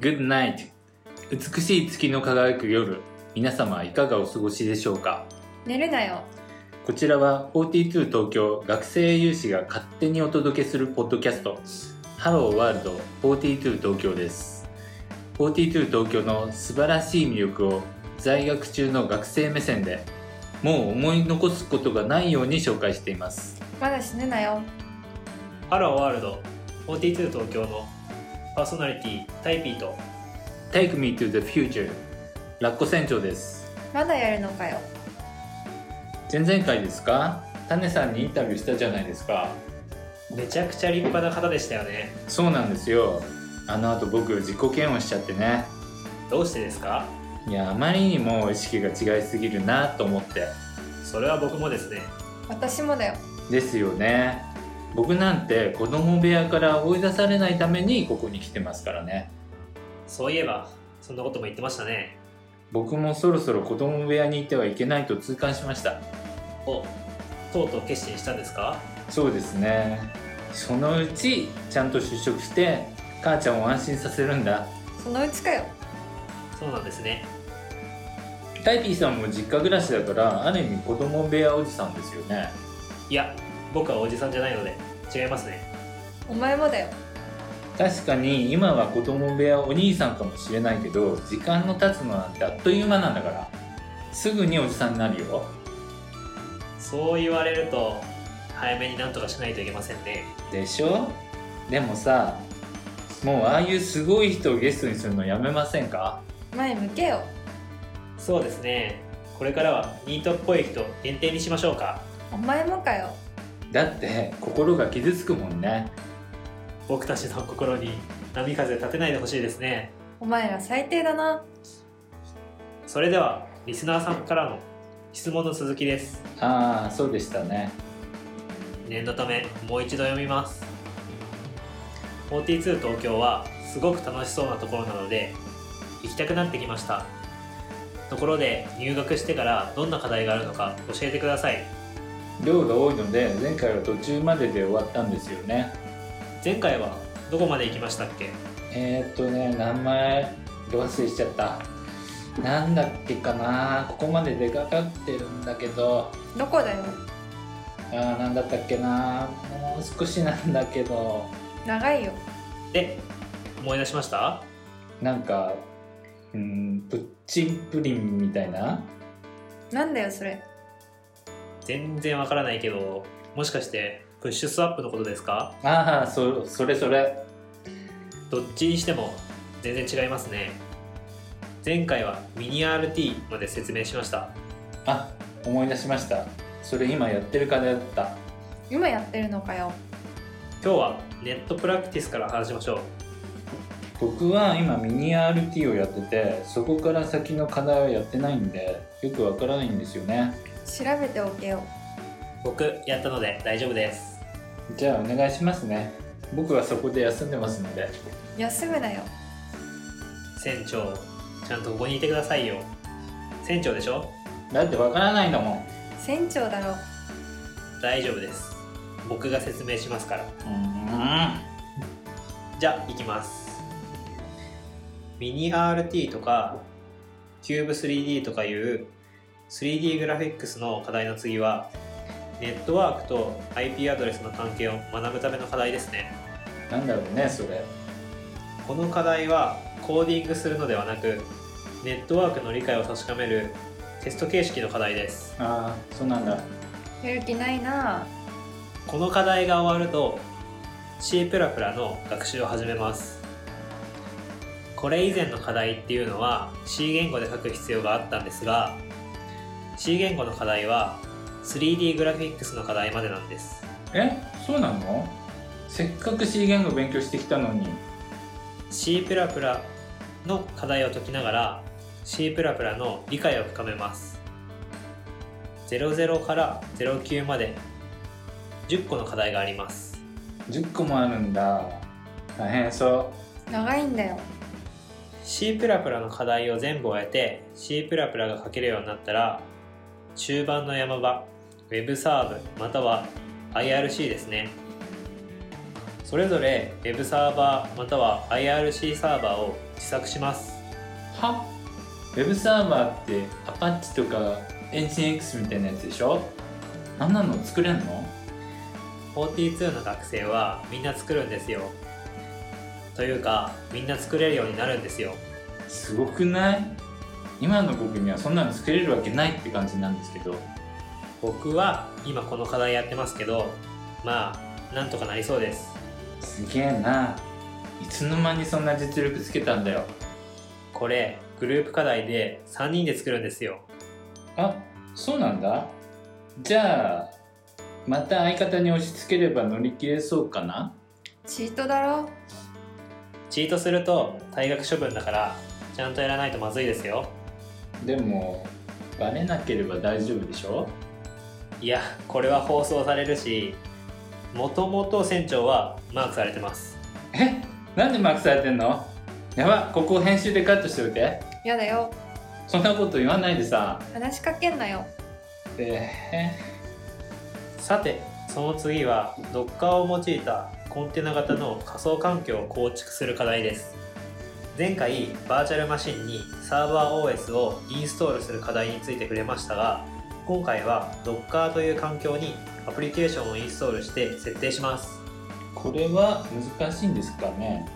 Good night. 美しい月の輝く夜。皆様いかがお過ごしでしょうか？寝るなよ。こちらは42東京学生有志が勝手にお届けするポッドキャスト。ハローワールド42東京です。42東京の素晴らしい魅力を在学中の学生目線でもう思い残すことがないように紹介しています。まだ死ぬなよ。ハローワールド42東京のパーソナリティタイピーと。Take me to the future ラッコ船長です。まだやるのかよ。前々回ですか？タネさんにインタビューしたじゃないですか。めちゃくちゃ立派な方でしたよね。そうなんですよ。あの後僕自己嫌悪しちゃってね。どうしてですか？いやあまりにも意識が違いすぎるなと思って。それは僕もですね。私もだよ。ですよね僕なんて子供部屋から追い出されないためにここに来てますからね。そういえばそんなことも言ってましたね。僕もそろそろ子供部屋にいてはいけないと痛感しました。おとうとう決心したんですか？そうですね。そのうちちゃんと就職して母ちゃんを安心させるんだ。そのうちかよ。そうなんですね。タイピーさんも実家暮らしだからある意味子供部屋おじさんですよね。いや僕はおじさんじゃないので違いますね。お前もだよ。確かに今は子供部屋お兄さんかもしれないけど時間の経つのなんてあっという間なんだからすぐにおじさんになるよ。そう言われると早めになんとかしないといけませんね。でしょ？でもさもうああいうすごい人をゲストにするのやめませんか？前向けよ。そうですね。これからはニートっぽい人限定にしましょうか。お前もかよだって心が傷つくもんね。僕たちの心に波風立てないでほしいですね。お前ら最低だな。それではリスナーさんからの質問の続きです。ああそうでしたね。念のためもう一度読みます。42東京はすごく楽しそうなところなので行きたくなってきました。ところで入学してからどんな課題があるのか教えてください量が多いので前回は途中までで終わったんですよね。前回はどこまで行きましたっけ？えー、っとね名前ど忘れしちゃった。なんだっけかな。ここまで出かかってるんだけど。どこだよ？あーなんだったっけな。もう少しなんだけど。長いよ。で思い出しました？なんかうんプッチンプリンみたいな？なんだよそれ全然わからないけどもしかしてプッシュスワップのことですか？ああそそれそれ。どっちにしても全然違いますね。前回はミニ RT まで説明しました。あ思い出しました。それ今やってる課題だった。今やってるのかよ。今日はネットプラクティスから話しましょう。僕は今ミニ RT をやっててそこから先の課題はやってないんでよくわからないんですよね調べておけよ。僕やったので大丈夫です。じゃあお願いしますね。僕はそこで休んでますので。休むなよ。船長ちゃんとここにいてくださいよ。船長でしょ？だってわからないんだもん。船長だろ。大丈夫です。僕が説明しますから。うじゃあいきます。ミニ RT とかキューブ 3D とかいう 3D グラフィックスの課題の次はネットワークと IP アドレスの関係を学ぶための課題ですね。なんだろうねそれ。この課題はコーディングするのではなくネットワークの理解を確かめるテスト形式の課題です。ああそうなんだ。やる気ないな。この課題が終わると C++ の学習を始めます。これ以前の課題っていうのは C 言語で書く必要があったんですが C 言語の課題は 3D グラフィックスの課題までなんです。え？そうなの？せっかく C 言語勉強してきたのに。C++ の課題を解きながら C++ の理解を深めます。00から09まで10個の課題があります。10個もあるんだ。大変そ長いんだよ。C++ の課題を全部終えて C++ が書けるようになったら中盤の山場 Web サーブまたは IRC ですね。それぞれ Web サーバーまたは IRC サーバーを自作します。はウェブサーバーってアパッチとか NCX みたいなやつでしょ？あんなの作れんの？42の学生はみんな作るんですよ。というかみんな作れるようになるんですよ。すごくない？今の僕にはそんなの作れるわけないって感じなんですけど。僕は今この課題やってますけどまあなんとかなりそうです。すげえな。いつの間にそんな実力つけたんだよ。これグループ課題で3人で作るんですよ。あそうなんだ。じゃあまた相方に押し付ければ乗り切れそうかな？チートだろ？チートすると退学処分だからちゃんとやらないとまずいですよでもバレなければ大丈夫でしょ？いやこれは放送されるしもともと船長はマークされてます。え？なんでマークされてんの？やばここ編集でカットしておいて。やだよ。そんなこと言わないでさ。話しかけんなよ。えさてその次は Docker を用いたコンテナ型の仮想環境を構築する課題です前回バーチャルマシンにサーバー OS をインストールする課題について触れましたが今回は Docker という環境にアプリケーションをインストールして設定します。これは難しいんですかね？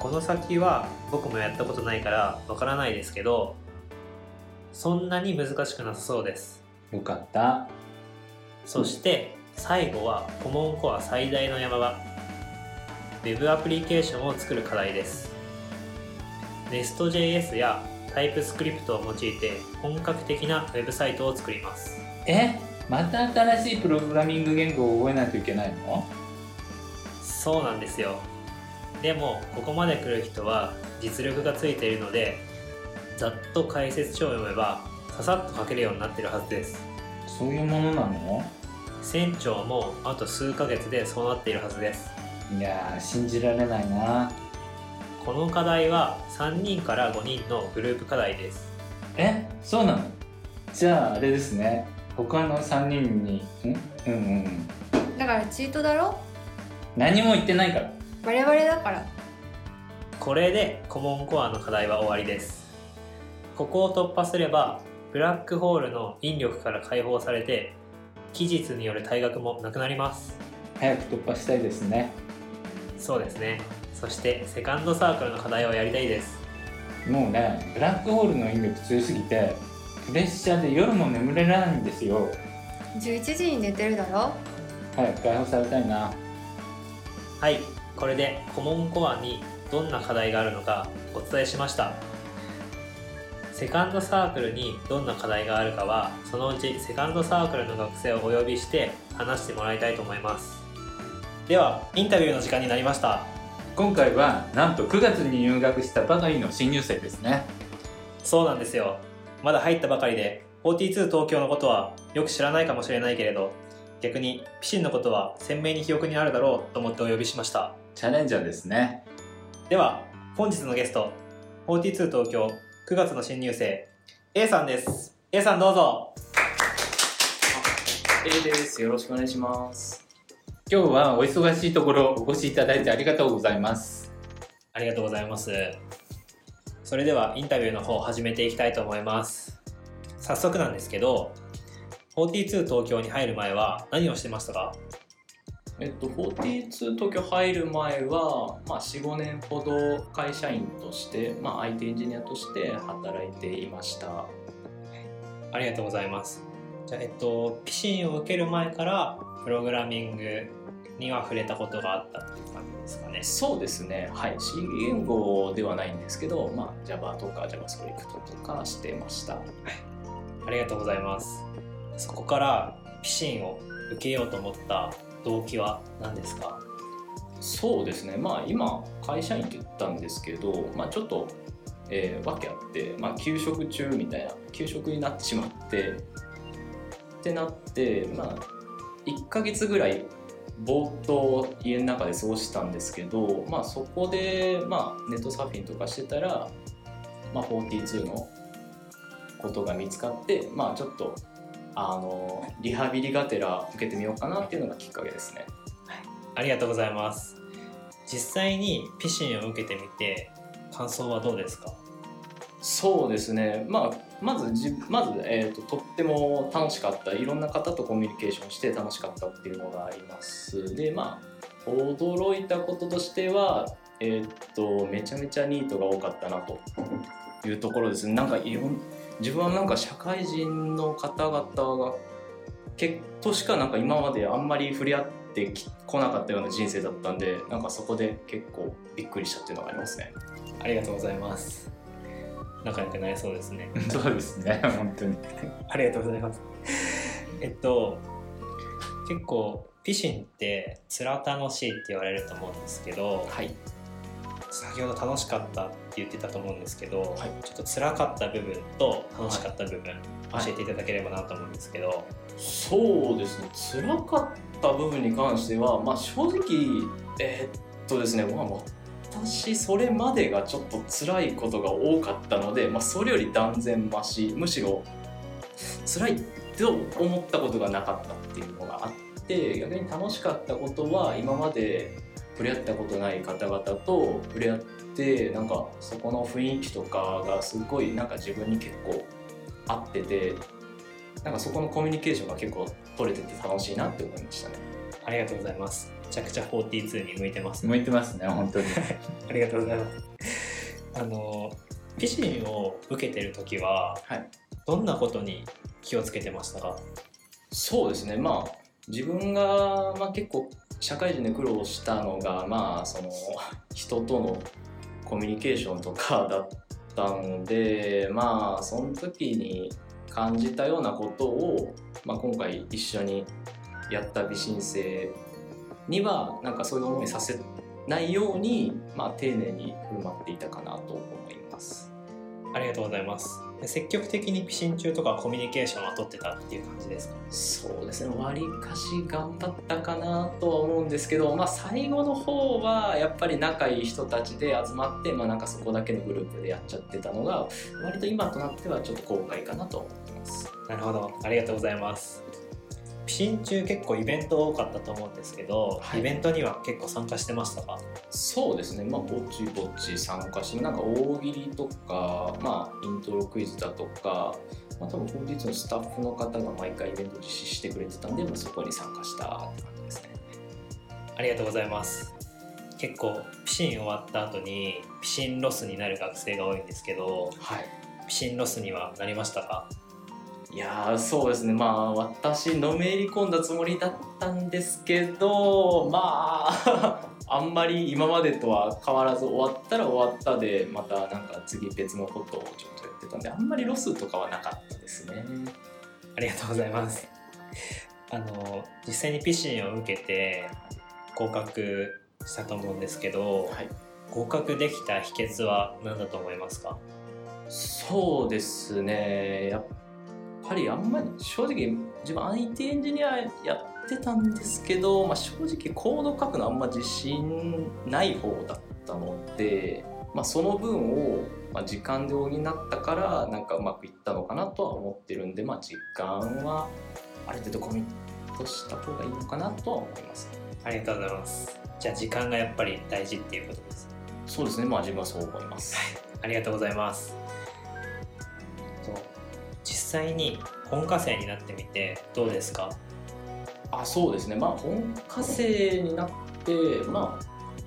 この先は僕もやったことないからわからないですけどそんなに難しくなさそうです。よかった。そして最後はコモンコア最大の山場。Web アプリケーションを作る課題です Nest.js や TypeScript を用いて本格的なウェブサイトを作ります。え？また新しいプログラミング言語を覚えないといけないの？そうなんですよ。でもここまで来る人は実力がついているのでざっと解説書を読めばささっと書けるようになってるはずです。そういうものなの？船長もあと数ヶ月でそうなっているはずです。いやー信じられないなこの課題は3人から5人のグループ課題です。えそうなの？じゃああれですね。他の3人にん？うんうんうん。だからチートだろ？何も言ってないから。我々だから。これでコモンコアの課題は終わりです。ここを突破すればブラックホールの引力から解放されて期日による退学もなくなります。早く突破したいですね。そうですねそしてセカンドサークルの課題をやりたいです。もうねブラックホールの引力強すぎてプレッシャーで夜も眠れないんですよ。11時に寝てるだろ？早く解放されたいな。はいこれでコモンコアにどんな課題があるのかお伝えしました。セカンドサークルにどんな課題があるかはそのうちセカンドサークルの学生をお呼びして話してもらいたいと思います。ではインタビューの時間になりました今回はなんと9月に入学したばかりの新入生ですね。そうなんですよ。まだ入ったばかりで42東京のことはよく知らないかもしれないけれど逆にピシンのことは鮮明に記憶にあるだろうと思ってお呼びしました。チャレンジャーですね。では本日のゲスト42東京9月の新入生 A さんです。A さんどうぞ。A です。よろしくお願いします。今日はお忙しいところお越しいただいてありがとうございます。ありがとうございます。それではインタビューの方を始めていきたいと思います。早速なんですけど42東京に入る前は何をしてましたか？えっと、42東京入る前は、まあ、4、5年ほど会社員として、まあ、IT エンジニアとして働いていました。ありがとうございますじゃあえっとピシンを受ける前からプログラミングには触れたことがあったっていう感じですかねそうですね。はい。C 言語ではないんですけど、まあ、Java とか JavaScript とかしてました。ありがとうございますそこからピシンを受けようと思った動機は何ですか？そうですね。まあ、今、会社員って言ったんですけど、まあ、ちょっと、えー、訳あって、まあ、休職中みたいな、休職になってしまって、ってなって、まあ、1ヶ月ぐらい、ぼーっと家の中で過ごしたんですけど、まあ、そこで、まあ、ネットサーフィンとかしてたら、まあ、42のことが見つかって、まあ、ちょっと、あの、リハビリがてら受けてみようかなっていうのがきっかけですね。ありがとうございます。実際にピシンを受けてみて感想はどうですか？そうですね、まあ、まずじまず、えーと、とっても楽しかったいろんな方とコミュニケーションして楽しかったっていうのがあります。でまあ驚いたこととしては、えーと、めちゃめちゃニートが多かったなというところです。ねなんかいろん自分はなんか社会人の方々が結としかなんか今まであんまり触れ合ってこなかったような人生だったんでなんかそこで結構びっくりしたっていうのがありますね。ありがとうございます。仲良くなりそうですね。そうですね本当に。ありがとうございます。えっと結構ピシンってつら楽しいって言われると思うんですけど、はい、先ほど楽しかったって言ってたと思うんですけど、はい、ちょっと辛かった部分と楽しかった部分、教えていただければなと思うんですけど、そうですね。辛かった部分に関しては、まあ、正直えー、っとですね、まあ、私それまでがちょっと辛いことが多かったので、まあ、それより断然マシむしろ辛いと思ったことがなかったっていうのがあって逆に楽しかったことは今まで触れ合ったことない方々と触れ合ってなんかそこの雰囲気とかがすごいなんか自分に結構合っててなんかそこのコミュニケーションが結構取れてて楽しいなって思いましたね。ありがとうございます。めちゃくちゃ42に向いてます、向いてますね本当に。ありがとうございます。あのピシンを受けてる時は、はい、どんなことに気をつけてましたか？そうですね。まあ自分が、まあ、結構社会人で苦労したのがまあその人とのコミュニケーションとかだったのでまあその時に感じたようなことを、まあ、今回一緒にやった美申請にはなんかそういう思いさせないように、まあ、丁寧に振る舞っていたかなと思います。ありがとうございます。積極的にピシン中とかコミュニケーションは取ってたっていう感じですか？そうですね。わりかし頑張ったかなとは思うんですけど、まあ、最後の方はやっぱり仲いい人たちで集まって、まあ、なんかそこだけのグループでやっちゃってたのが割と今となってはちょっと後悔かなと思ってます。なるほど。ありがとうございますピシン中結構イベント多かったと思うんですけど、はい、イベントには結構参加してましたか？そうですね。まあぼちぼち参加してなんか大喜利とかまあイントロクイズだとかまあ、多分本日のスタッフの方が毎回イベント実施してくれてたんで、まあ、そこに参加したって感じですね。ありがとうございます。結構ピシン終わった後にピシンロスになる学生が多いんですけど、はい、ピシンロスにはなりましたか？いやそうですね。まあ私のめり込んだつもりだったんですけどまあ あんまり今までとは変わらず終わったら終わったでまたなんか次別のことをちょっとやってたんであんまりロスとかはなかったですね。ありがとうございます。あの実際にピシンを受けて合格したと思うんですけど、はい、合格できた秘訣は何だと思いますか？そうですね。やっぱりあんまり正直自分 IT エンジニアやってたんですけど、まあ、正直コード書くのあんま自信ない方だったので、まあ、その分をま時間で補ったからなんかうまくいったのかなとは思ってるんで、まあ、時間はある程度コミットした方がいいのかなとは思います。ありがとうございます。じゃあ時間がやっぱり大事っていうことです。そうですね。まあ自分はそう思います。はい、ありがとうございます。実際に本科生になってみてどうですか？あそうですね。まあ本科生になって、まあ、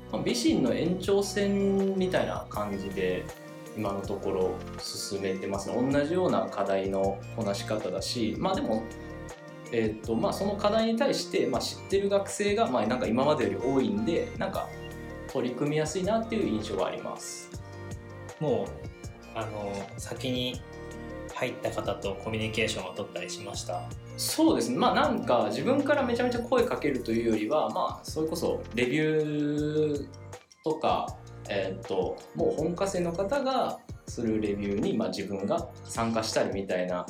まあ、美人の延長線みたいな感じで今のところ進めてます同じような課題のこなし方だしまあでもえーとまあ、その課題に対して、まあ、知ってる学生が、まあ、なんか今までより多いんでなんか取り組みやすいなっていう印象があります。もうあの先に入った方とコミュニケーションを取ったりしました？そうですね。まあなんか自分からめちゃめちゃ声かけるというよりはまあそれこそレビューとかえっ、ともう本科生の方がするレビューに、まあ、自分が参加したりみたいな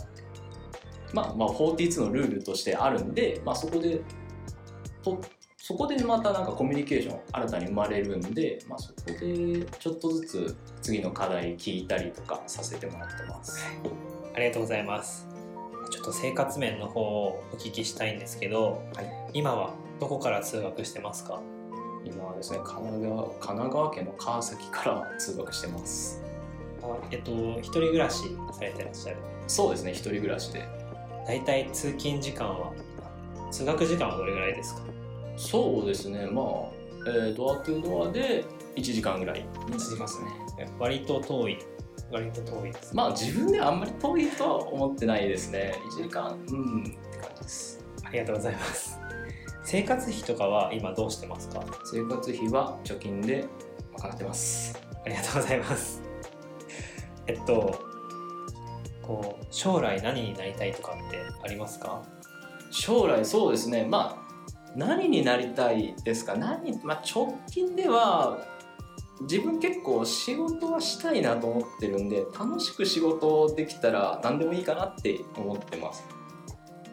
まあまあ42のルールとしてあるんで、まあ、そこでとそこでまたなんかコミュニケーション新たに生まれるんで、まあ、そこでちょっとずつ次の課題聞いたりとかさせてもらってます。ありがとうございます。ちょっと生活面の方をお聞きしたいんですけど、はい、今はどこから通学してますか？今はですね神奈川神奈川県の川崎から通学してます。あえっと一人暮らしされてらっしゃる。そうですね一人暮らしで。大体通勤時間は通学時間はどれぐらいですか？そうですねまあ、えードアトゥドアで1時間ぐらいになりますね。割と遠い割と遠いですまあ自分ではあんまり遠いとは思ってないですね。1時間。うん。って感じです。ありがとうございます。生活費とかは今どうしてますか？生活費は貯金で賄ってます。ありがとうございます。えっとこう将来何になりたいとかってありますか？将来そうですね。まあ何になりたいですか？何、まあ、直近では自分結構仕事はしたいなと思ってるんで楽しく仕事できたら何でもいいかなって思ってます。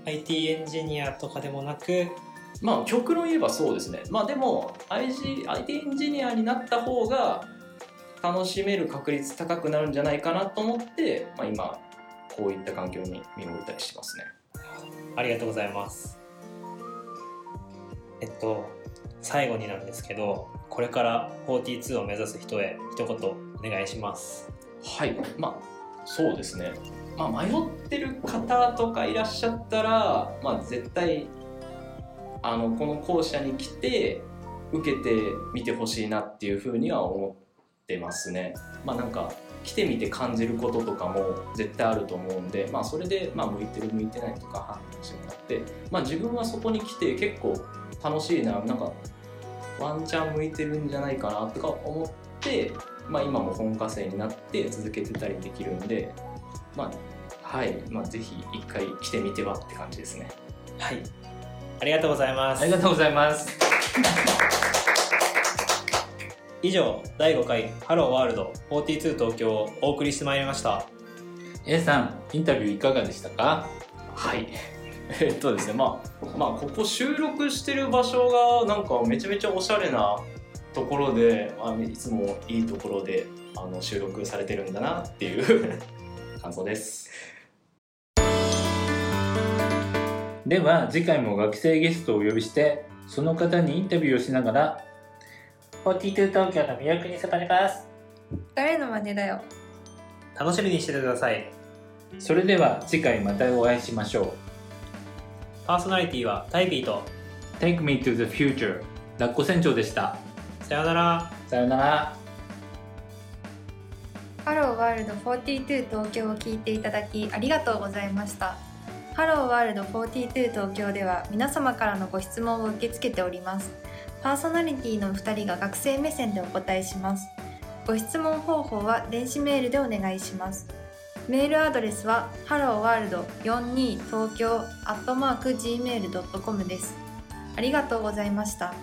IT エンジニアとかでもなく？まあ極論言えばそうですね。まあでも IG IT エンジニアになった方が楽しめる確率高くなるんじゃないかなと思って、まあ、今こういった環境に身を置いたりしてますね。ありがとうございます。えっと最後になんですけどこれから42を目指す人へ一言お願いします。はい。まあそうですね。まあ迷ってる方とかいらっしゃったらまあ絶対あのこの校舎に来て受けてみてほしいなっていうふうには思ってますね。まあなんか来てみて感じることとかも絶対あると思うんで、まあ、それで、まあ、向いてる向いてないとか判断してもらって、まあ、自分はそこに来て結構楽しいななんかワンチャン向いてるんじゃないかなとか思って、まあ、今も本科生になって続けてたりできるんで、まあはいまあ、ぜひ一回来てみてはって感じですね。はい。ありがとうございます。ありがとうございます。以上第5回ハローワールド42東京をお送りしてまいりました。A さんインタビューいかがでしたか？はい。えっとですね、まあ、まあ、ここ収録してる場所が、なんかめちゃめちゃおしゃれなところで、あいつもいいところで、あの、収録されてるんだなっていう 感想です。では次回も学生ゲストをお呼びしてその方にインタビューをしながら42東京の魅力に迫ります。誰の真似だよ。楽しみにしててください。それでは次回またお会いしましょうパーソナリティはタイピーと。Take me to the future. ラッコ船長でした。さようなら。さよなら。ハローワールド42東京を聞いていただきありがとうございました。ハローワールド42東京では皆様からのご質問を受け付けております。パーソナリティの2人が学生目線でお答えします。ご質問方法は電子メールでお願いしますメールアドレスは helloworld42 東京 gmail.com です。ありがとうございました。